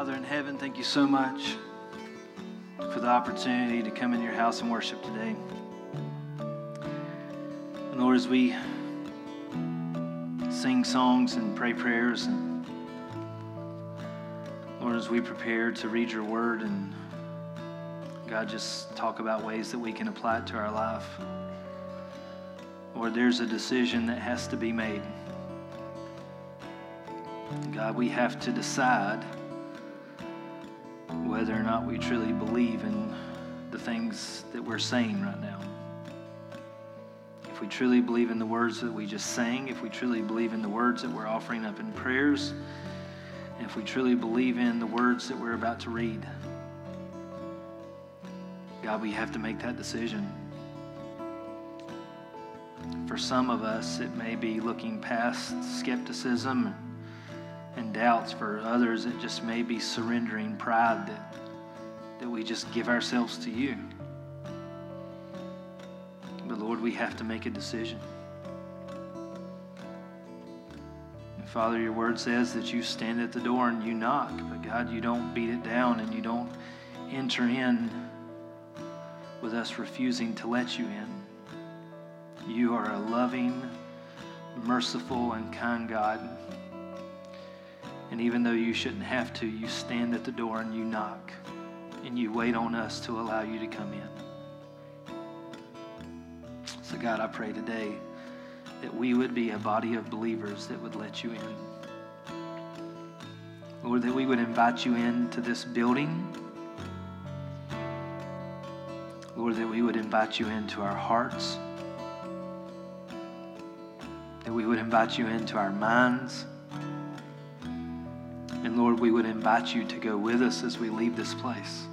Father in heaven, thank you so much for the opportunity to come in your house and worship today. And Lord, as we sing songs and pray prayers, and Lord, as we prepare to read your word and God, just talk about ways that we can apply it to our life. Lord, there's a decision that has to be made. God, we have to decide whether or not we truly believe in the things that we're saying right now. If we truly believe in the words that we just sang, if we truly believe in the words that we're offering up in prayers, if we truly believe in the words that we're about to read, God, we have to make that decision. For some of us, it may be looking past skepticism and doubts. For others, it just may be surrendering pride that, that we just give ourselves to you. But Lord, we have to make a decision. And Father, your word says that you stand at the door and you knock, but God, you don't beat it down and you don't enter in with us refusing to let you in. You are a loving, merciful, and kind God. And even though you shouldn't have to, you stand at the door and you knock and you wait on us to allow you to come in. So, God, I pray today that we would be a body of believers that would let you in. Lord, that we would invite you into this building. Lord, that we would invite you into our hearts. That we would invite you into our minds. And Lord, we would invite you to go with us as we leave this place.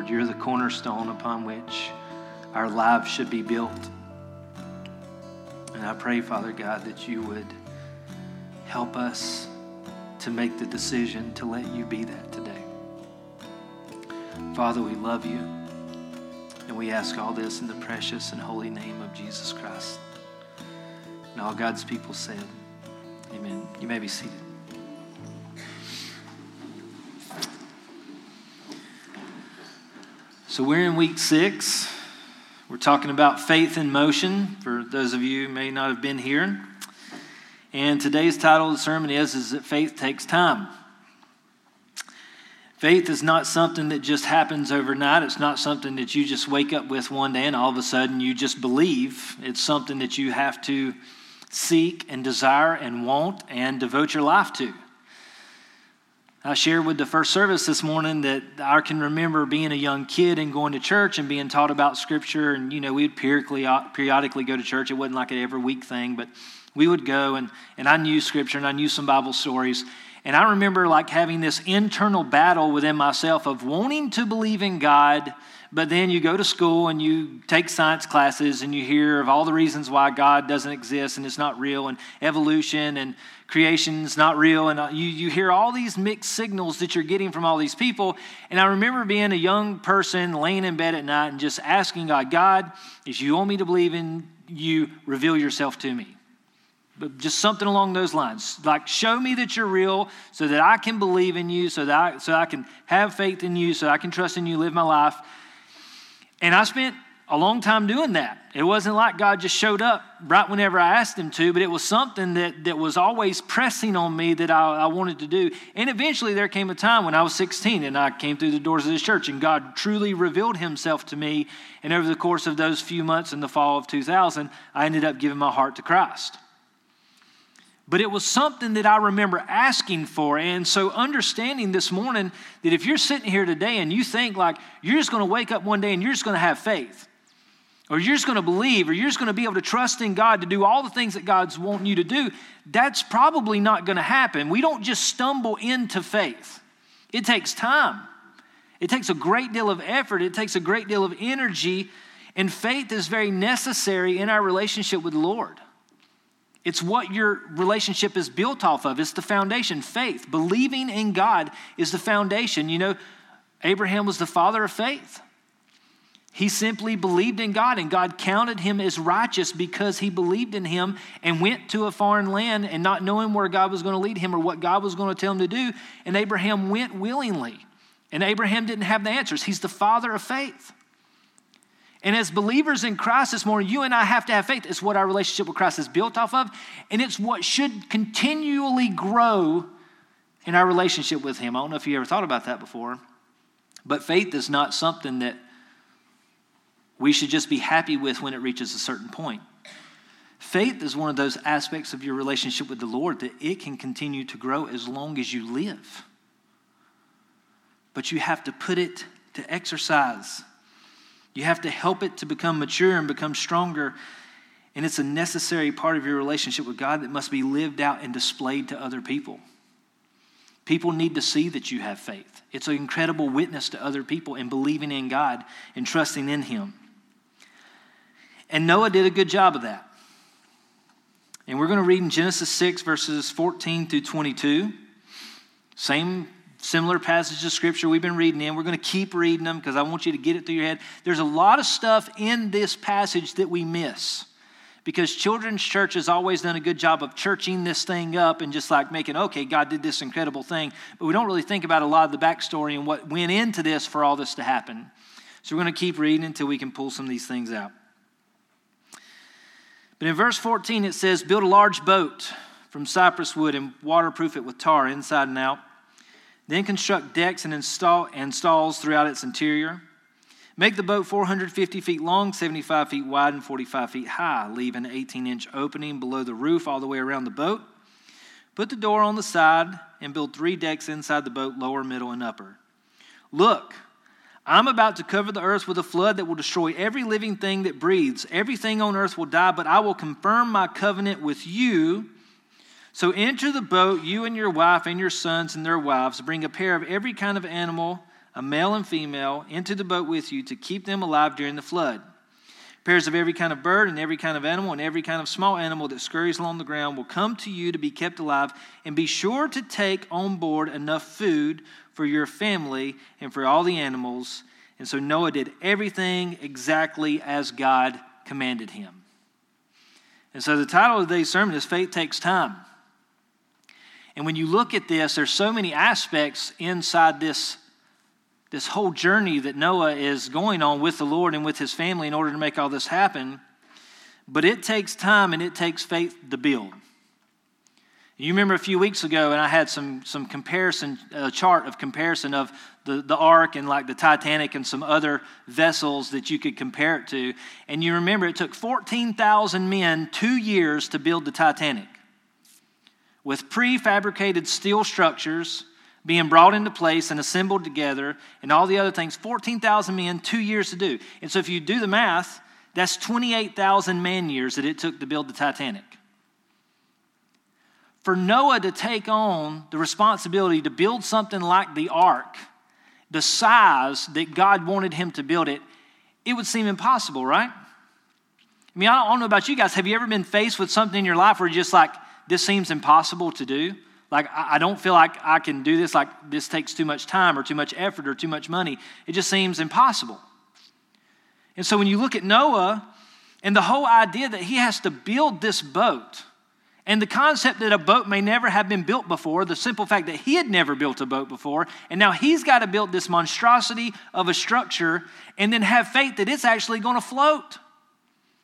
Lord, you're the cornerstone upon which our lives should be built. And I pray, Father God, that you would help us to make the decision to let you be that today. Father, we love you. And we ask all this in the precious and holy name of Jesus Christ. And all God's people said, Amen. You may be seated. So we're in week six. We're talking about faith in motion for those of you may not have been here. And today's title of the sermon is, is that faith takes time. Faith is not something that just happens overnight. It's not something that you just wake up with one day and all of a sudden you just believe. It's something that you have to seek and desire and want and devote your life to. I shared with the first service this morning that I can remember being a young kid and going to church and being taught about Scripture. And, you know, we'd periodically, uh, periodically go to church. It wasn't like an every week thing, but we would go and, and I knew Scripture and I knew some Bible stories. And I remember like having this internal battle within myself of wanting to believe in God but then you go to school and you take science classes and you hear of all the reasons why God doesn't exist and it's not real and evolution and creation is not real. And uh, you, you hear all these mixed signals that you're getting from all these people. And I remember being a young person laying in bed at night and just asking God, God, if you want me to believe in you, reveal yourself to me but just something along those lines. Like, show me that you're real so that I can believe in you, so that I, so I can have faith in you, so I can trust in you, live my life. And I spent a long time doing that. It wasn't like God just showed up right whenever I asked Him to, but it was something that, that was always pressing on me that I, I wanted to do. And eventually there came a time when I was 16 and I came through the doors of this church and God truly revealed Himself to me. And over the course of those few months in the fall of 2000, I ended up giving my heart to Christ but it was something that I remember asking for. And so, understanding this morning that if you're sitting here today and you think like you're just going to wake up one day and you're just going to have faith, or you're just going to believe, or you're just going to be able to trust in God to do all the things that God's wanting you to do, that's probably not going to happen. We don't just stumble into faith, it takes time, it takes a great deal of effort, it takes a great deal of energy, and faith is very necessary in our relationship with the Lord. It's what your relationship is built off of. It's the foundation. Faith, believing in God is the foundation. You know, Abraham was the father of faith. He simply believed in God, and God counted him as righteous because he believed in him and went to a foreign land and not knowing where God was going to lead him or what God was going to tell him to do. And Abraham went willingly. And Abraham didn't have the answers. He's the father of faith. And as believers in Christ this morning, you and I have to have faith. It's what our relationship with Christ is built off of, and it's what should continually grow in our relationship with Him. I don't know if you ever thought about that before, but faith is not something that we should just be happy with when it reaches a certain point. Faith is one of those aspects of your relationship with the Lord that it can continue to grow as long as you live. But you have to put it to exercise. You have to help it to become mature and become stronger. And it's a necessary part of your relationship with God that must be lived out and displayed to other people. People need to see that you have faith. It's an incredible witness to other people in believing in God and trusting in Him. And Noah did a good job of that. And we're going to read in Genesis 6, verses 14 through 22. Same similar passages of scripture we've been reading in. We're going to keep reading them because I want you to get it through your head. There's a lot of stuff in this passage that we miss because children's church has always done a good job of churching this thing up and just like making, okay, God did this incredible thing. But we don't really think about a lot of the backstory and what went into this for all this to happen. So we're going to keep reading until we can pull some of these things out. But in verse 14, it says, Build a large boat from cypress wood and waterproof it with tar inside and out. Then construct decks and, install, and stalls throughout its interior. Make the boat 450 feet long, 75 feet wide, and 45 feet high. Leave an 18 inch opening below the roof all the way around the boat. Put the door on the side and build three decks inside the boat, lower, middle, and upper. Look, I'm about to cover the earth with a flood that will destroy every living thing that breathes. Everything on earth will die, but I will confirm my covenant with you so enter the boat, you and your wife and your sons and their wives. Bring a pair of every kind of animal, a male and female, into the boat with you to keep them alive during the flood. Pairs of every kind of bird and every kind of animal and every kind of small animal that scurries along the ground will come to you to be kept alive. And be sure to take on board enough food for your family and for all the animals. And so Noah did everything exactly as God commanded him. And so the title of today's sermon is Faith Takes Time. And when you look at this, there's so many aspects inside this, this whole journey that Noah is going on with the Lord and with his family in order to make all this happen. But it takes time and it takes faith to build. You remember a few weeks ago, and I had some, some comparison, chart of comparison of the, the ark and like the Titanic and some other vessels that you could compare it to. And you remember it took 14,000 men two years to build the Titanic with prefabricated steel structures being brought into place and assembled together and all the other things 14,000 men, two years to do. And so if you do the math, that's 28,000 man years that it took to build the Titanic. For Noah to take on the responsibility to build something like the ark, the size that God wanted him to build it, it would seem impossible, right? I mean, I don't know about you guys. Have you ever been faced with something in your life where you're just like, this seems impossible to do. Like, I don't feel like I can do this, like, this takes too much time or too much effort or too much money. It just seems impossible. And so when you look at Noah and the whole idea that he has to build this boat, and the concept that a boat may never have been built before, the simple fact that he had never built a boat before, and now he's got to build this monstrosity of a structure and then have faith that it's actually going to float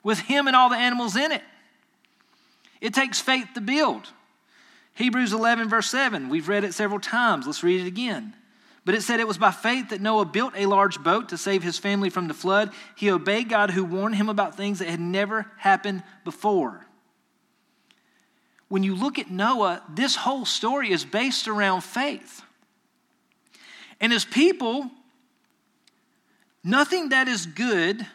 with him and all the animals in it. It takes faith to build. Hebrews 11, verse 7, we've read it several times. Let's read it again. But it said it was by faith that Noah built a large boat to save his family from the flood. He obeyed God who warned him about things that had never happened before. When you look at Noah, this whole story is based around faith. And as people, nothing that is good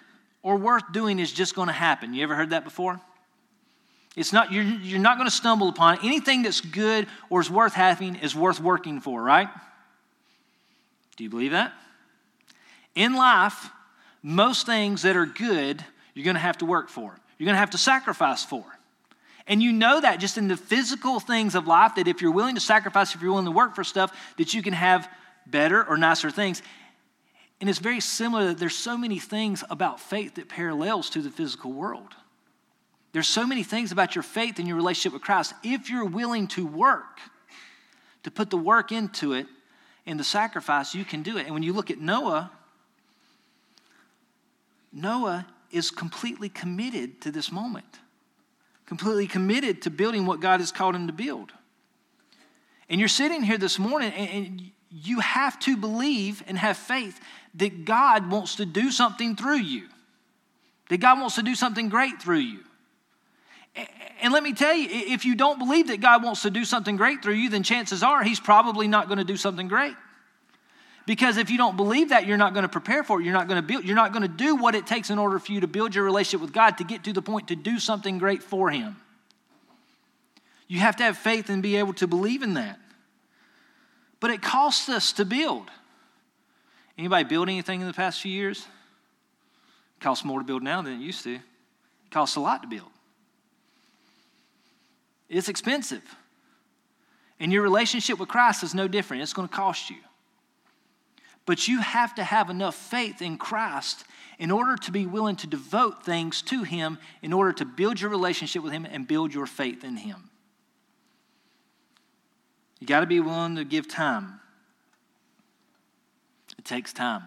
or worth doing is just going to happen. You ever heard that before? It's not, you're, you're not going to stumble upon. Anything that's good or is worth having is worth working for, right? Do you believe that? In life, most things that are good, you're going to have to work for. You're going to have to sacrifice for. And you know that just in the physical things of life, that if you're willing to sacrifice, if you're willing to work for stuff, that you can have better or nicer things. And it's very similar that there's so many things about faith that parallels to the physical world. There's so many things about your faith and your relationship with Christ. If you're willing to work, to put the work into it and the sacrifice, you can do it. And when you look at Noah, Noah is completely committed to this moment, completely committed to building what God has called him to build. And you're sitting here this morning and, you have to believe and have faith that God wants to do something through you, that God wants to do something great through you. And let me tell you, if you don't believe that God wants to do something great through you, then chances are He's probably not going to do something great. Because if you don't believe that, you're not going to prepare for it. You're not going to build, you're not going to do what it takes in order for you to build your relationship with God to get to the point to do something great for Him. You have to have faith and be able to believe in that. But it costs us to build. Anybody build anything in the past few years? It costs more to build now than it used to. It costs a lot to build. It's expensive. And your relationship with Christ is no different. It's going to cost you. But you have to have enough faith in Christ in order to be willing to devote things to Him, in order to build your relationship with Him and build your faith in Him. You got to be willing to give time. It takes time.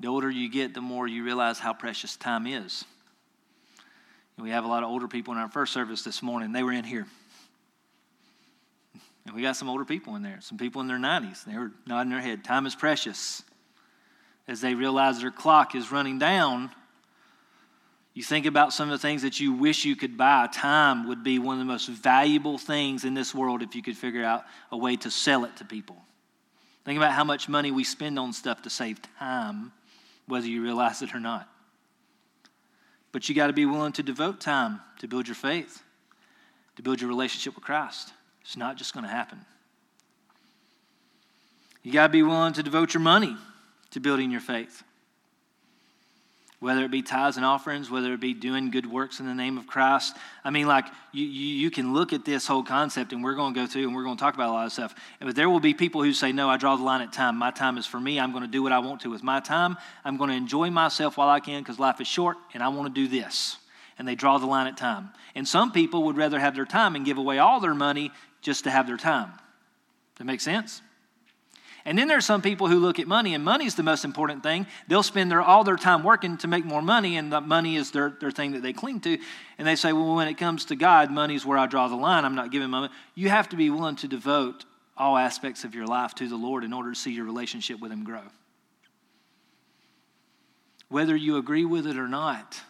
The older you get, the more you realize how precious time is. We have a lot of older people in our first service this morning. They were in here. And we got some older people in there, some people in their 90s. They were nodding their head. Time is precious. As they realize their clock is running down, you think about some of the things that you wish you could buy. Time would be one of the most valuable things in this world if you could figure out a way to sell it to people. Think about how much money we spend on stuff to save time, whether you realize it or not. But you got to be willing to devote time to build your faith, to build your relationship with Christ. It's not just going to happen. You got to be willing to devote your money to building your faith whether it be tithes and offerings, whether it be doing good works in the name of Christ. I mean, like, you, you, you, can look at this whole concept, and we're going to go through and we're going to talk about a lot of stuff. But there will be people who say, No, I draw the line at time. My time is for me. I'm going to do what I want to with my time. I'm going to enjoy myself while I can because life is short, and I want to do this. And they draw the line at time. And some people would rather have their time and give away all their money just to have their time. Does that make sense? And then there's some people who look at money, and money is the most important thing. They'll spend their, all their time working to make more money, and the money is their, their thing that they cling to. And they say, well, when it comes to God, money's where I draw the line. I'm not giving money. You have to be willing to devote all aspects of your life to the Lord in order to see your relationship with Him grow. Whether you agree with it or not,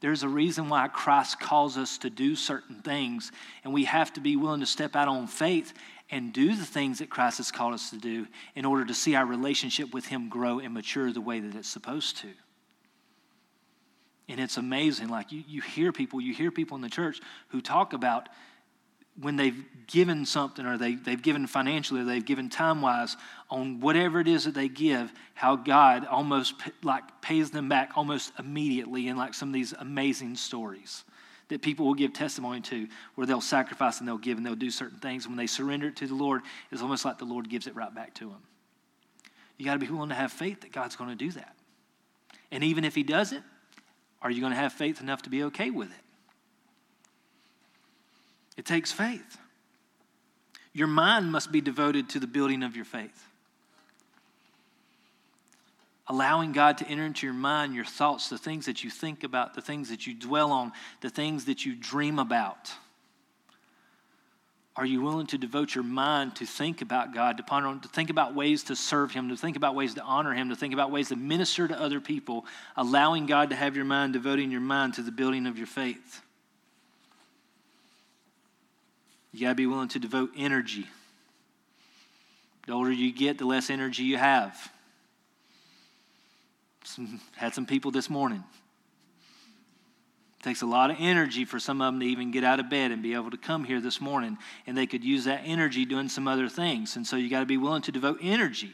there's a reason why Christ calls us to do certain things, and we have to be willing to step out on faith and do the things that Christ has called us to do in order to see our relationship with Him grow and mature the way that it's supposed to. And it's amazing. Like you, you hear people, you hear people in the church who talk about when they've given something or they, they've given financially or they've given time wise on whatever it is that they give, how God almost like pays them back almost immediately in like some of these amazing stories that people will give testimony to where they'll sacrifice and they'll give and they'll do certain things. When they surrender it to the Lord, it's almost like the Lord gives it right back to them. You got to be willing to have faith that God's going to do that. And even if He doesn't, are you going to have faith enough to be okay with it? It takes faith. Your mind must be devoted to the building of your faith allowing God to enter into your mind, your thoughts, the things that you think about, the things that you dwell on, the things that you dream about. Are you willing to devote your mind to think about God, to ponder on, to think about ways to serve Him, to think about ways to honor Him, to think about ways to minister to other people, allowing God to have your mind, devoting your mind to the building of your faith? You got to be willing to devote energy. The older you get, the less energy you have. Some, had some people this morning. It takes a lot of energy for some of them to even get out of bed and be able to come here this morning, and they could use that energy doing some other things. And so you got to be willing to devote energy.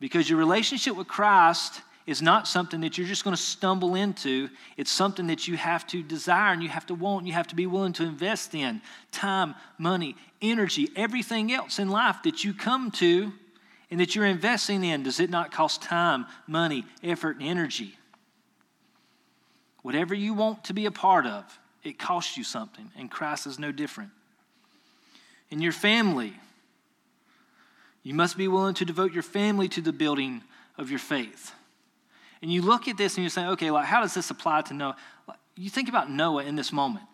Because your relationship with Christ is not something that you're just going to stumble into. It's something that you have to desire and you have to want and you have to be willing to invest in time, money, energy, everything else in life that you come to and that you're investing in. Does it not cost time, money, effort, and energy? Whatever you want to be a part of, it costs you something, and Christ is no different. In your family, you must be willing to devote your family to the building of your faith. And you look at this and you say, okay, like, how does this apply to Noah? You think about Noah in this moment.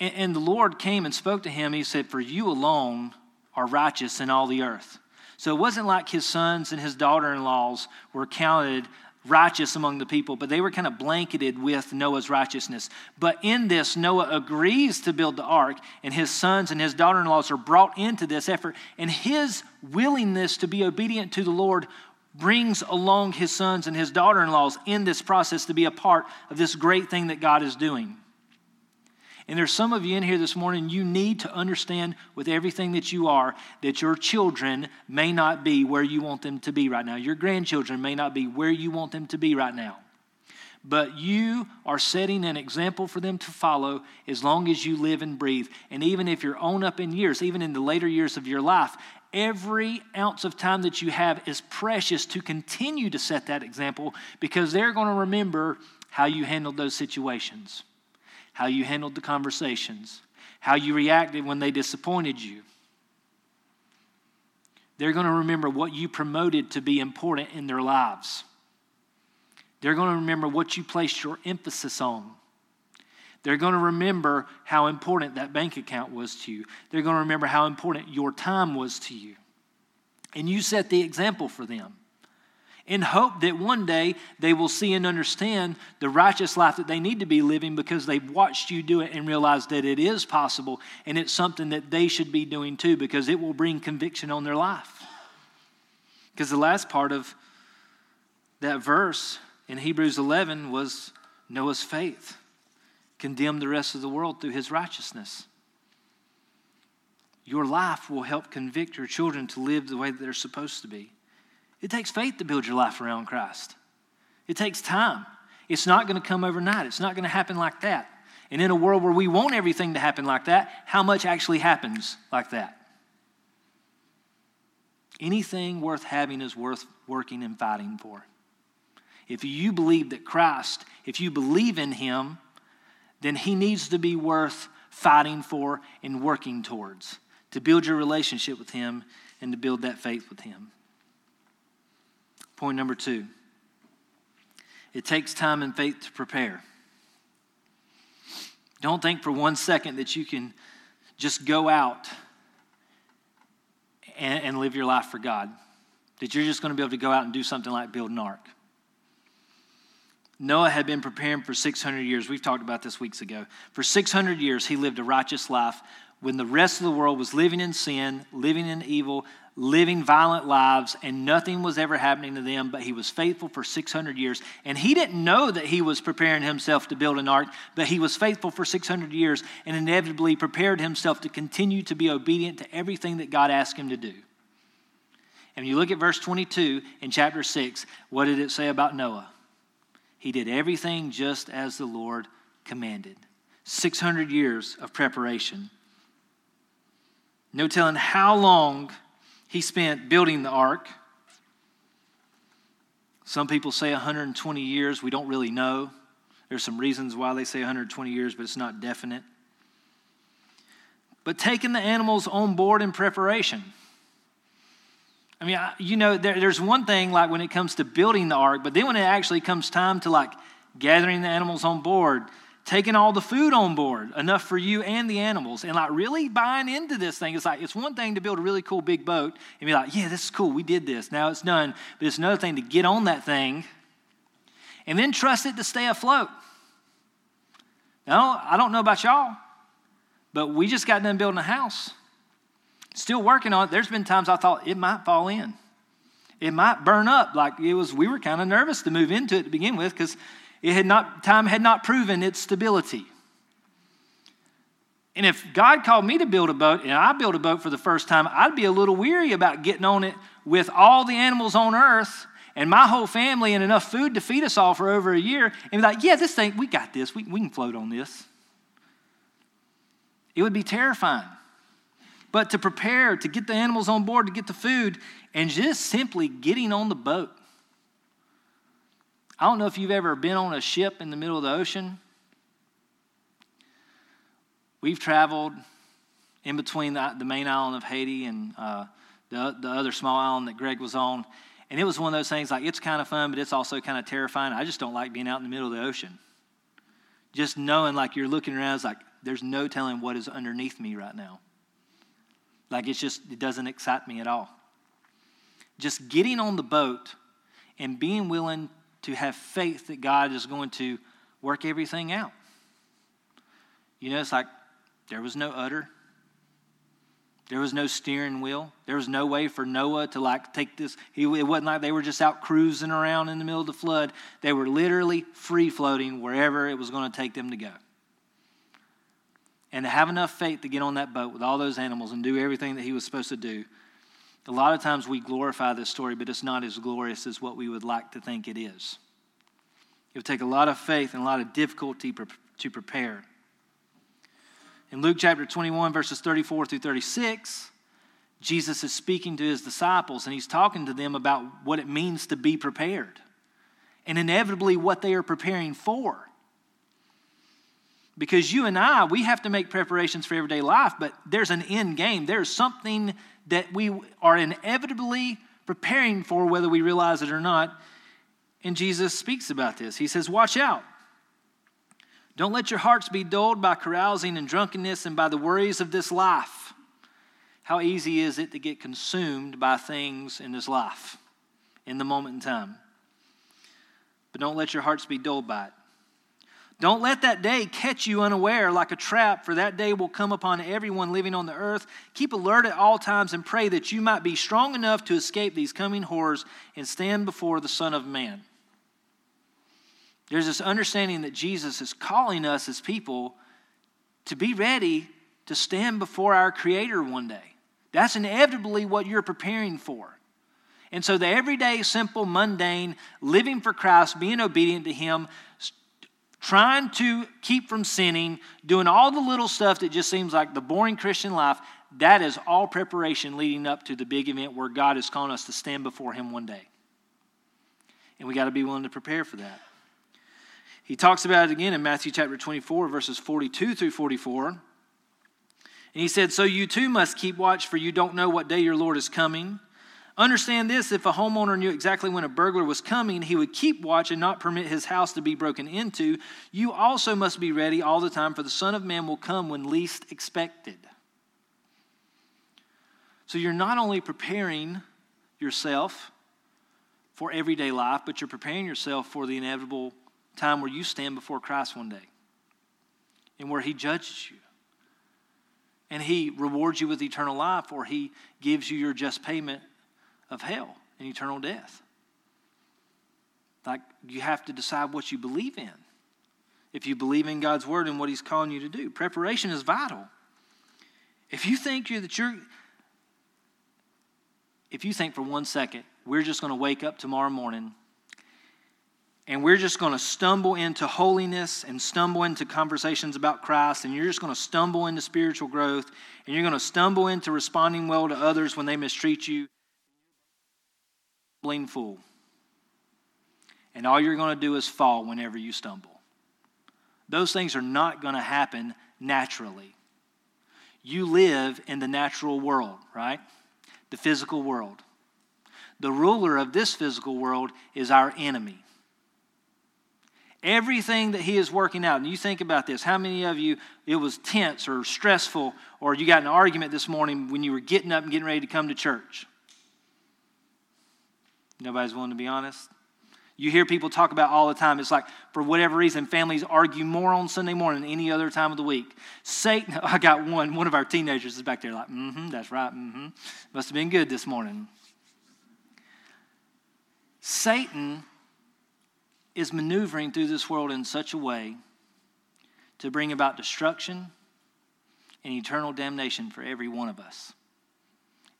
And, and the Lord came and spoke to him. He said, For you alone are righteous in all the earth. So it wasn't like his sons and his daughter in laws were counted righteous among the people, but they were kind of blanketed with Noah's righteousness. But in this, Noah agrees to build the ark, and his sons and his daughter in laws are brought into this effort. And his willingness to be obedient to the Lord brings along his sons and his daughter in laws in this process to be a part of this great thing that God is doing. And there's some of you in here this morning, you need to understand with everything that you are that your children may not be where you want them to be right now. Your grandchildren may not be where you want them to be right now. But you are setting an example for them to follow as long as you live and breathe. And even if you're on up in years, even in the later years of your life, every ounce of time that you have is precious to continue to set that example because they're going to remember how you handled those situations how you handled the conversations, how you reacted when they disappointed you. They're going to remember what you promoted to be important in their lives. They're going to remember what you placed your emphasis on. They're going to remember how important that bank account was to you. They're going to remember how important your time was to you. And you set the example for them in hope that one day they will see and understand the righteous life that they need to be living because they've watched you do it and realized that it is possible and it's something that they should be doing too because it will bring conviction on their life. Because the last part of that verse in Hebrews 11 was Noah's faith condemned the rest of the world through his righteousness. Your life will help convict your children to live the way that they're supposed to be. It takes faith to build your life around Christ. It takes time. It's not going to come overnight. It's not going to happen like that. And in a world where we want everything to happen like that, how much actually happens like that? Anything worth having is worth working and fighting for. If you believe that Christ, if you believe in Him, then He needs to be worth fighting for and working towards to build your relationship with Him and to build that faith with Him. Point number two it takes time and faith to prepare. Don't think for one second that you can just go out and, and live your life for God, that you're just going to be able to go out and do something like build an ark. Noah had been preparing for 600 years. We've talked about this weeks ago. For 600 years, he lived a righteous life when the rest of the world was living in sin, living in evil, living violent lives, and nothing was ever happening to them, but he was faithful for 600 years. And he didn't know that he was preparing himself to build an ark, but he was faithful for 600 years and inevitably prepared himself to continue to be obedient to everything that God asked him to do. And you look at verse 22 in chapter 6, what did it say about Noah? He did everything just as the Lord commanded. 600 years of preparation. No telling how long he spent building the ark. Some people say 120 years. We don't really know. There's some reasons why they say 120 years, but it's not definite. But taking the animals on board in preparation. I mean, you know, there, there's one thing like when it comes to building the ark, but then when it actually comes time to like gathering the animals on board, taking all the food on board, enough for you and the animals, and like really buying into this thing. It's like it's one thing to build a really cool big boat and be like, yeah, this is cool, we did this, now it's done. But it's another thing to get on that thing and then trust it to stay afloat. Now, I don't know about y'all, but we just got done building a house. Still working on it. There's been times I thought it might fall in. It might burn up. Like it was, we were kind of nervous to move into it to begin with because it had not, time had not proven its stability. And if God called me to build a boat and I built a boat for the first time, I'd be a little weary about getting on it with all the animals on earth and my whole family and enough food to feed us all for over a year and be like, yeah, this thing, we got this. We, we can float on this. It would be terrifying. But to prepare, to get the animals on board, to get the food, and just simply getting on the boat. I don't know if you've ever been on a ship in the middle of the ocean. We've traveled in between the, the main island of Haiti and uh, the, the other small island that Greg was on. And it was one of those things like it's kind of fun, but it's also kind of terrifying. I just don't like being out in the middle of the ocean. Just knowing like you're looking around, it's like there's no telling what is underneath me right now. Like it's just, it doesn't excite me at all. Just getting on the boat and being willing to have faith that God is going to work everything out. You know, it's like there was no udder. There was no steering wheel. There was no way for Noah to like take this. He, it wasn't like they were just out cruising around in the middle of the flood. They were literally free floating wherever it was going to take them to go. And to have enough faith to get on that boat with all those animals and do everything that he was supposed to do. A lot of times we glorify this story, but it's not as glorious as what we would like to think it is. It would take a lot of faith and a lot of difficulty to prepare. In Luke chapter 21, verses 34 through 36, Jesus is speaking to his disciples and he's talking to them about what it means to be prepared and inevitably what they are preparing for. Because you and I, we have to make preparations for everyday life, but there's an end game. There's something that we are inevitably preparing for, whether we realize it or not. And Jesus speaks about this. He says, Watch out. Don't let your hearts be dulled by carousing and drunkenness and by the worries of this life. How easy is it to get consumed by things in this life, in the moment in time? But don't let your hearts be dulled by it. Don't let that day catch you unaware like a trap, for that day will come upon everyone living on the earth. Keep alert at all times and pray that you might be strong enough to escape these coming horrors and stand before the Son of Man. There's this understanding that Jesus is calling us as people to be ready to stand before our Creator one day. That's inevitably what you're preparing for. And so, the everyday, simple, mundane, living for Christ, being obedient to Him, trying to keep from sinning, doing all the little stuff that just seems like the boring Christian life, that is all preparation leading up to the big event where God is calling us to stand before Him one day. And we got to be willing to prepare for that. He talks about it again in Matthew chapter 24, verses 42 through 44. And he said, So you too must keep watch, for you don't know what day your Lord is coming. Understand this if a homeowner knew exactly when a burglar was coming, he would keep watch and not permit his house to be broken into. You also must be ready all the time, for the Son of Man will come when least expected. So you're not only preparing yourself for everyday life, but you're preparing yourself for the inevitable time where you stand before Christ one day and where He judges you. And He rewards you with eternal life, or He gives you your just payment of hell and eternal death. Like, you have to decide what you believe in. If you believe in God's word and what He's calling you to do, preparation is vital. If you think you're, that you're, if you think for one second, we're just going to wake up tomorrow morning and we're just going to stumble into holiness and stumble into conversations about Christ, and you're just going to stumble into spiritual growth, and you're going to stumble into responding well to others when they mistreat you. Bling fool. And all you're going to do is fall whenever you stumble. Those things are not going to happen naturally. You live in the natural world, right? The physical world. The ruler of this physical world is our enemy. Everything that he is working out. And you think about this. How many of you, it was tense or stressful, or you got an argument this morning when you were getting up and getting ready to come to church? Nobody's willing to be honest. You hear people talk about all the time. It's like, for whatever reason, families argue more on Sunday morning than any other time of the week. Satan, I got one, one of our teenagers is back there like, mm hmm, that's right, mm hmm. Must have been good this morning. Satan is maneuvering through this world in such a way to bring about destruction and eternal damnation for every one of us.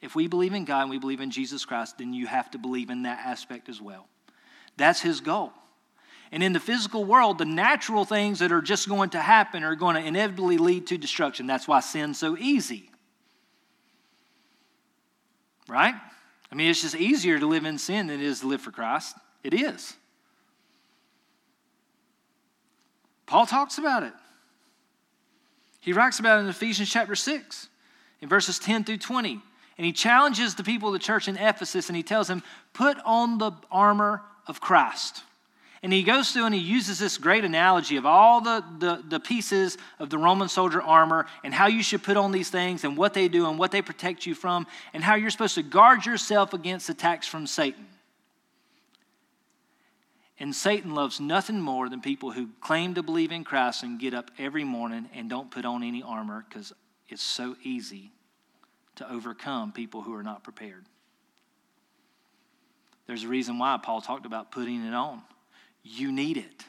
If we believe in God and we believe in Jesus Christ, then you have to believe in that aspect as well. That's his goal. And in the physical world, the natural things that are just going to happen are going to inevitably lead to destruction. That's why sin's so easy. Right? I mean, it's just easier to live in sin than it is to live for Christ. It is. Paul talks about it. He writes about it in Ephesians chapter 6, in verses 10 through 20. And he challenges the people of the church in Ephesus and he tells them, Put on the armor of Christ. And he goes through and he uses this great analogy of all the, the, the, pieces of the Roman soldier armor and how you should put on these things and what they do and what they protect you from and how you're supposed to guard yourself against attacks from Satan. And Satan loves nothing more than people who claim to believe in Christ and get up every morning and don't put on any armor because it's so easy to overcome people who are not prepared. There's a reason why Paul talked about putting it on. You need it.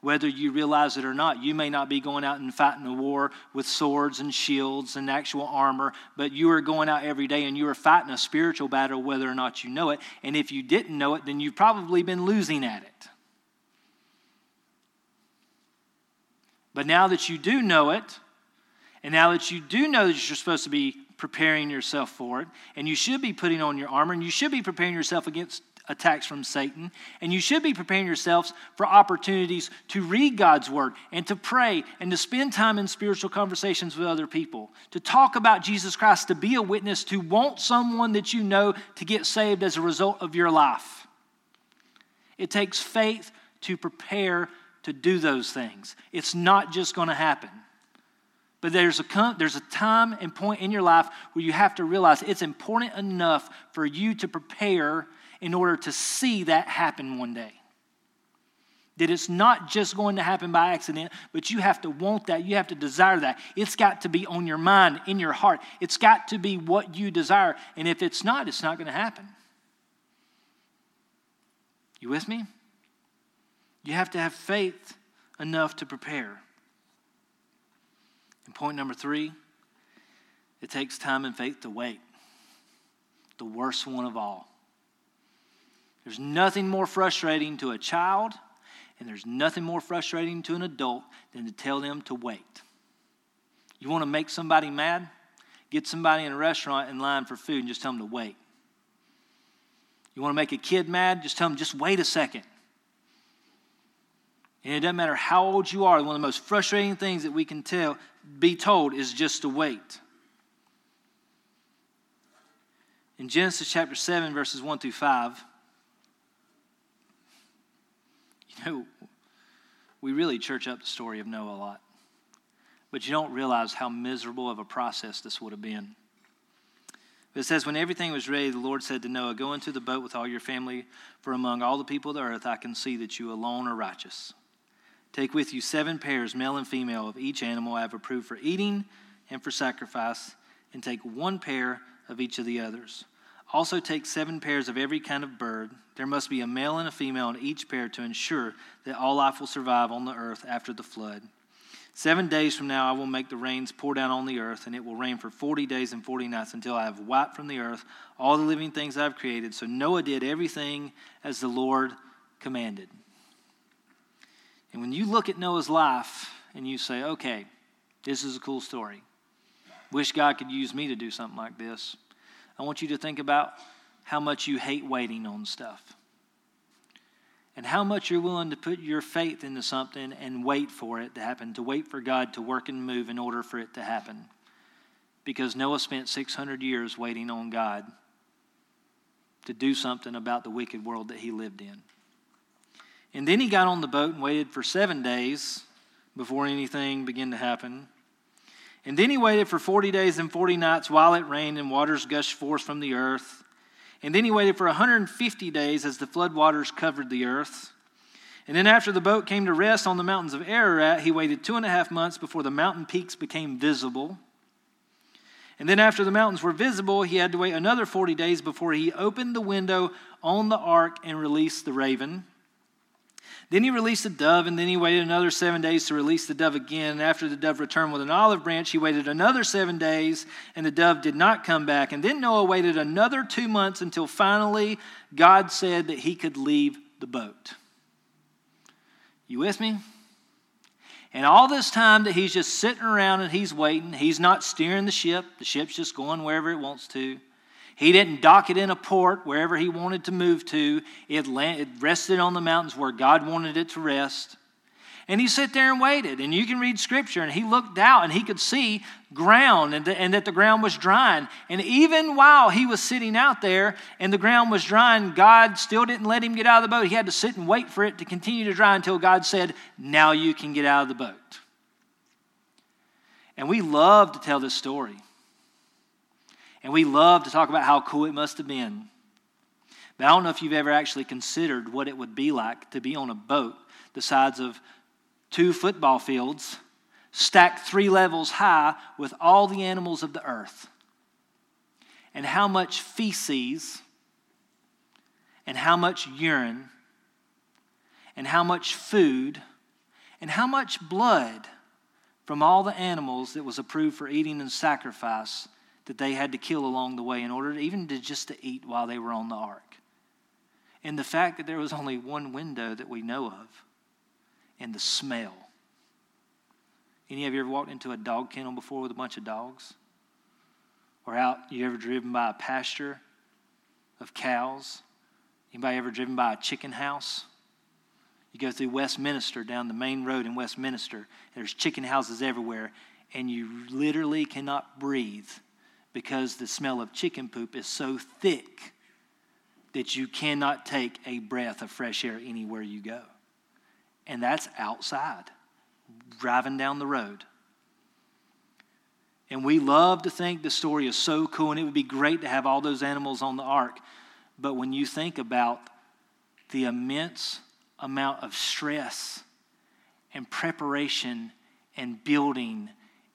Whether you realize it or not, you may not be going out and fighting a war with swords and shields and actual armor, but you are going out every day and you are fighting a spiritual battle whether or not you know it. And if you didn't know it, then you've probably been losing at it. But now that you do know it, and now that you do know that you're supposed to be preparing yourself for it, and you should be putting on your armor, and you should be preparing yourself against attacks from Satan. And you should be preparing yourselves for opportunities to read God's word and to pray and to spend time in spiritual conversations with other people, to talk about Jesus Christ, to be a witness, to want someone that you know to get saved as a result of your life. It takes faith to prepare to do those things. It's not just going to happen. But there's a, there's a time and point in your life where you have to realize it's important enough for you to prepare in order to see that happen one day. That it's not just going to happen by accident, but you have to want that. You have to desire that. It's got to be on your mind, in your heart. It's got to be what you desire. And if it's not, it's not going to happen. You with me? You have to have faith enough to prepare. And point number three, it takes time and faith to wait. The worst one of all. There's nothing more frustrating to a child, and there's nothing more frustrating to an adult than to tell them to wait. You want to make somebody mad? Get somebody in a restaurant in line for food and just tell them to wait. You want to make a kid mad? Just tell them, just wait a second. And it doesn't matter how old you are, one of the most frustrating things that we can tell, be told, is just to wait. In Genesis chapter 7, verses 1 through 5, You know, we really church up the story of Noah a lot. But you don't realize how miserable of a process this would have been. It says, When everything was ready, the Lord said to Noah, Go into the boat with all your family, for among all the people of the earth I can see that you alone are righteous. Take with you seven pairs, male and female, of each animal I have approved for eating and for sacrifice, and take one pair of each of the others. Also, take seven pairs of every kind of bird. There must be a male and a female in each pair to ensure that all life will survive on the earth after the flood. Seven days from now, I will make the rains pour down on the earth, and it will rain for 40 days and 40 nights until I have wiped from the earth all the living things I have created. So Noah did everything as the Lord commanded. And when you look at Noah's life and you say, okay, this is a cool story, wish God could use me to do something like this. I want you to think about how much you hate waiting on stuff and how much you're willing to put your faith into something and wait for it to happen, to wait for God to work and move in order for it to happen. Because Noah spent 600 years waiting on God to do something about the wicked world that he lived in. And then he got on the boat and waited for seven days before anything began to happen. And then he waited for 40 days and 40 nights while it rained and waters gushed forth from the earth. And then he waited for 150 days as the flood waters covered the earth. And then after the boat came to rest on the mountains of Ararat, he waited two and a half months before the mountain peaks became visible. And then after the mountains were visible, he had to wait another 40 days before he opened the window on the ark and released the raven. Then he released the dove, and then he waited another seven days to release the dove again. And after the dove returned with an olive branch, he waited another seven days, and the dove did not come back. And then Noah waited another two months until finally God said that he could leave the boat. You with me? And all this time that he's just sitting around and he's waiting, he's not steering the ship. The ship's just going wherever it wants to. He didn't dock it in a port wherever he wanted to move to. It, it rested on the mountains where God wanted it to rest. And he sat there and waited. And you can read scripture, and he looked out and he could see ground and, the, and that the ground was drying. And even while he was sitting out there and the ground was drying, God still didn't let him get out of the boat. He had to sit and wait for it to continue to dry until God said, Now you can get out of the boat. And we love to tell this story. And we love to talk about how cool it must have been. But I don't know if you've ever actually considered what it would be like to be on a boat the size of two football fields, stacked three levels high with all the animals of the earth. And how much feces, and how much urine, and how much food, and how much blood from all the animals that was approved for eating and sacrifice that they had to kill along the way in order to even to just to eat while they were on the ark. And the fact that there was only one window that we know of, and the smell. Any of you ever walked into a dog kennel before with a bunch of dogs? Or out, you ever driven by a pasture of cows? Anybody ever driven by a chicken house? You go through Westminster, down the main road in Westminster, there's chicken houses everywhere, and you literally cannot breathe because the smell of chicken poop is so thick that you cannot take a breath of fresh air anywhere you go. And that's outside, driving down the road. And we love to think the story is so cool, and it would be great to have all those animals on the ark. But when you think about the immense amount of stress and preparation and building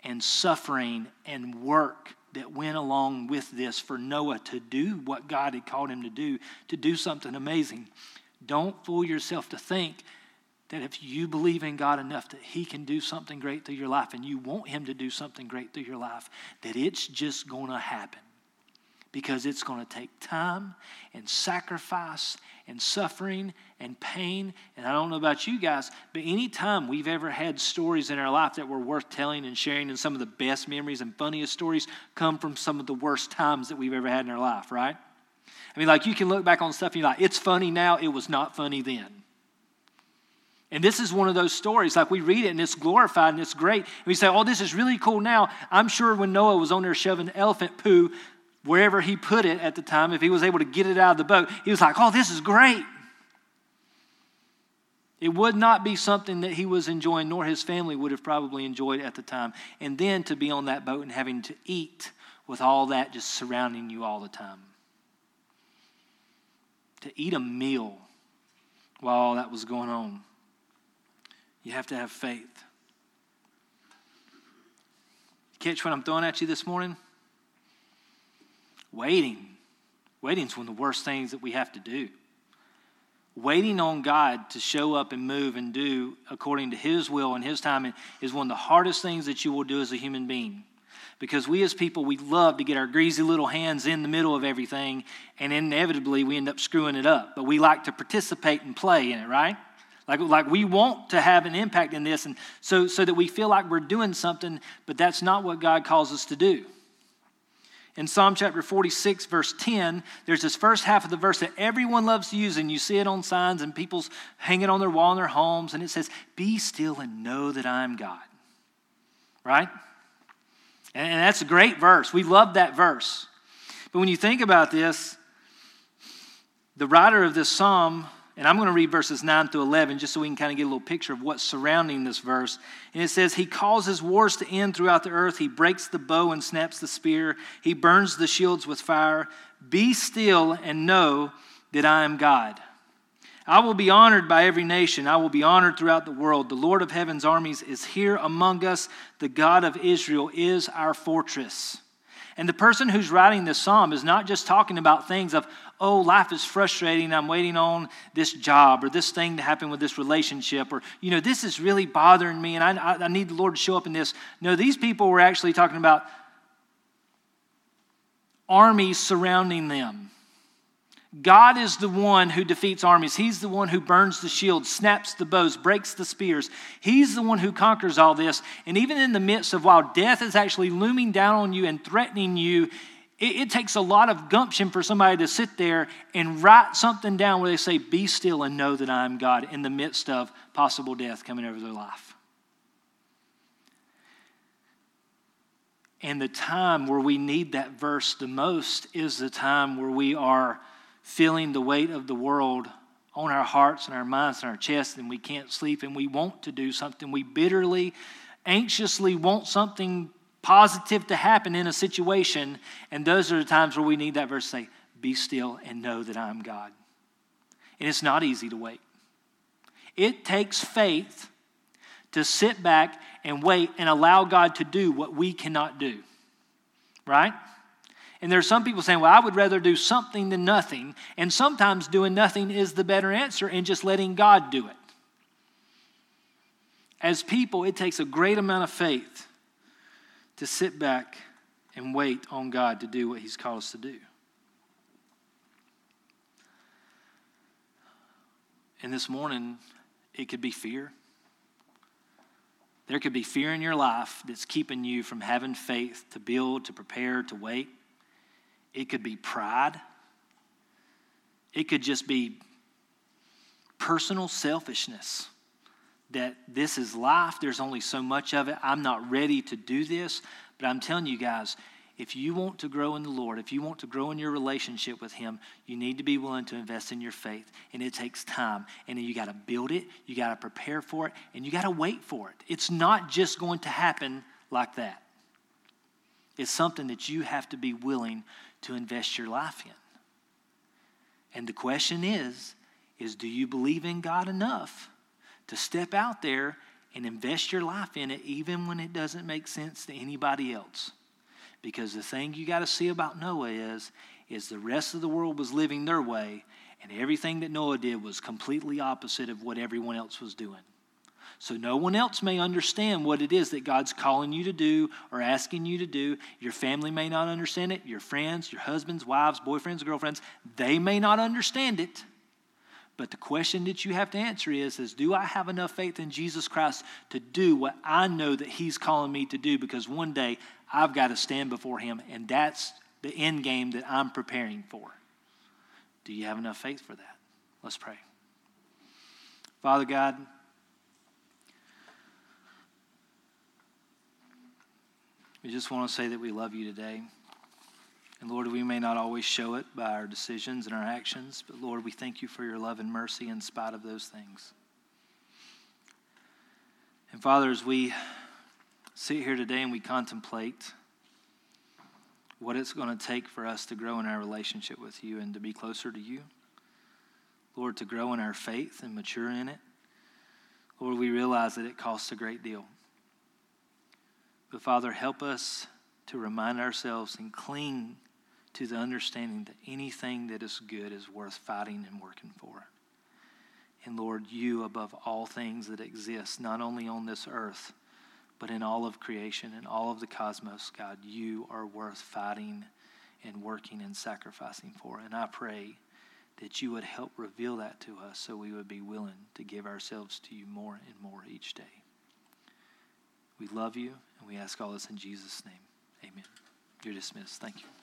and suffering and work that went along with this for Noah to do what God had called him to do, to do something amazing. Don't fool yourself to think that if you believe in God enough that He can do something great through your life and you want Him to do something great through your life, that it's just going to happen. Because it's going to take time and sacrifice and suffering and pain. And I don't know about you guys, but anytime we've ever had stories in our life that were worth telling and sharing, and some of the best memories and funniest stories come from some of the worst times that we've ever had in our life, right? I mean, like you can look back on stuff and you're like, it's funny now, it was not funny then. And this is one of those stories. Like we read it and it's glorified and it's great. And we say, oh, this is really cool now. I'm sure when Noah was on there shoving elephant poo wherever he put it at the time, if he was able to get it out of the boat, he was like, oh, this is great. It would not be something that he was enjoying, nor his family would have probably enjoyed at the time. And then to be on that boat and having to eat with all that just surrounding you all the time. To eat a meal while all that was going on. You have to have faith. Catch what I'm throwing at you this morning? Waiting. Waiting is one of the worst things that we have to do. Waiting on God to show up and move and do according to His will and His timing is one of the hardest things that you will do as a human being. Because we as people, we love to get our greasy little hands in the middle of everything, and inevitably we end up screwing it up. But we like to participate and play in it, right? Like, like we want to have an impact in this, and so, so that we feel like we're doing something, but that's not what God calls us to do. In Psalm chapter 46, verse 10, there's this first half of the verse that everyone loves to use, and you see it on signs and people's hanging on their wall in their homes, and it says, Be still and know that I am God. Right? And that's a great verse. We love that verse. But when you think about this, the writer of this psalm and I'm going to read verses 9 through 11 just so we can kind of get a little picture of what's surrounding this verse. And it says, He causes wars to end throughout the earth. He breaks the bow and snaps the spear. He burns the shields with fire. Be still and know that I am God. I will be honored by every nation. I will be honored throughout the world. The Lord of heaven's armies is here among us. The God of Israel is our fortress. And the person who's writing this psalm is not just talking about things of, oh, life is frustrating, I'm waiting on this job or this thing to happen with this relationship, or, you know, this is really bothering me and I, I need the Lord to show up in this. No, these people were actually talking about armies surrounding them. God is the one who defeats armies. He's the one who burns the shields, snaps the bows, breaks the spears. He's the one who conquers all this. And even in the midst of while death is actually looming down on you and threatening you, it, it takes a lot of gumption for somebody to sit there and write something down where they say, Be still and know that I am God in the midst of possible death coming over their life. And the time where we need that verse the most is the time where we are feeling the weight of the world on our hearts and our minds and our chests, and we can't sleep, and we want to do something. We bitterly, anxiously want something positive to happen in a situation, and those are the times where we need that verse say, Be still and know that I'm God. And it's not easy to wait. It takes faith to sit back and wait and allow God to do what we cannot do. Right? And there are some people saying, well, I would rather do something than nothing. And sometimes doing nothing is the better answer and just letting God do it. As people, it takes a great amount of faith to sit back and wait on God to do what He's called us to do. And this morning, it could be fear. There could be fear in your life that's keeping you from having faith to build, to prepare, to wait. It could be pride. It could just be personal selfishness that this is life. There's only so much of it. I'm not ready to do this. But I'm telling you guys, if you want to grow in the Lord, if you want to grow in your relationship with Him, you need to be willing to invest in your faith. And it takes time. And you got to build it, you got to prepare for it, and you got to wait for it. It's not just going to happen like that. It's something that you have to be willing to invest your life in. And the question is, is do you believe in God enough to step out there and invest your life in it even when it doesn't make sense to anybody else? Because the thing you got to see about Noah is is the rest of the world was living their way and everything that Noah did was completely opposite of what everyone else was doing. So no one else may understand what it is that God's calling you to do or asking you to do. Your family may not understand it. Your friends, your husbands, wives, boyfriends, girlfriends, they may not understand it. But the question that you have to answer is, is do I have enough faith in Jesus Christ to do what I know that he's calling me to do because one day I've got to stand before him and that's the end game that I'm preparing for. Do you have enough faith for that? Let's pray. Father God, We just want to say that we love you today. And Lord, we may not always show it by our decisions and our actions, but Lord, we thank you for your love and mercy in spite of those things. And Father, as we sit here today and we contemplate what it's going to take for us to grow in our relationship with you and to be closer to you, Lord, to grow in our faith and mature in it, Lord, we realize that it costs a great deal. But Father, help us to remind ourselves and cling to the understanding that anything that is good is worth fighting and working for. And Lord, you above all things that exist, not only on this earth, but in all of creation and all of the cosmos, God, you are worth fighting and working and sacrificing for. And I pray that you would help reveal that to us so we would be willing to give ourselves to you more and more each day. We love you, and we ask all this in Jesus' name. Amen. You're dismissed. Thank you.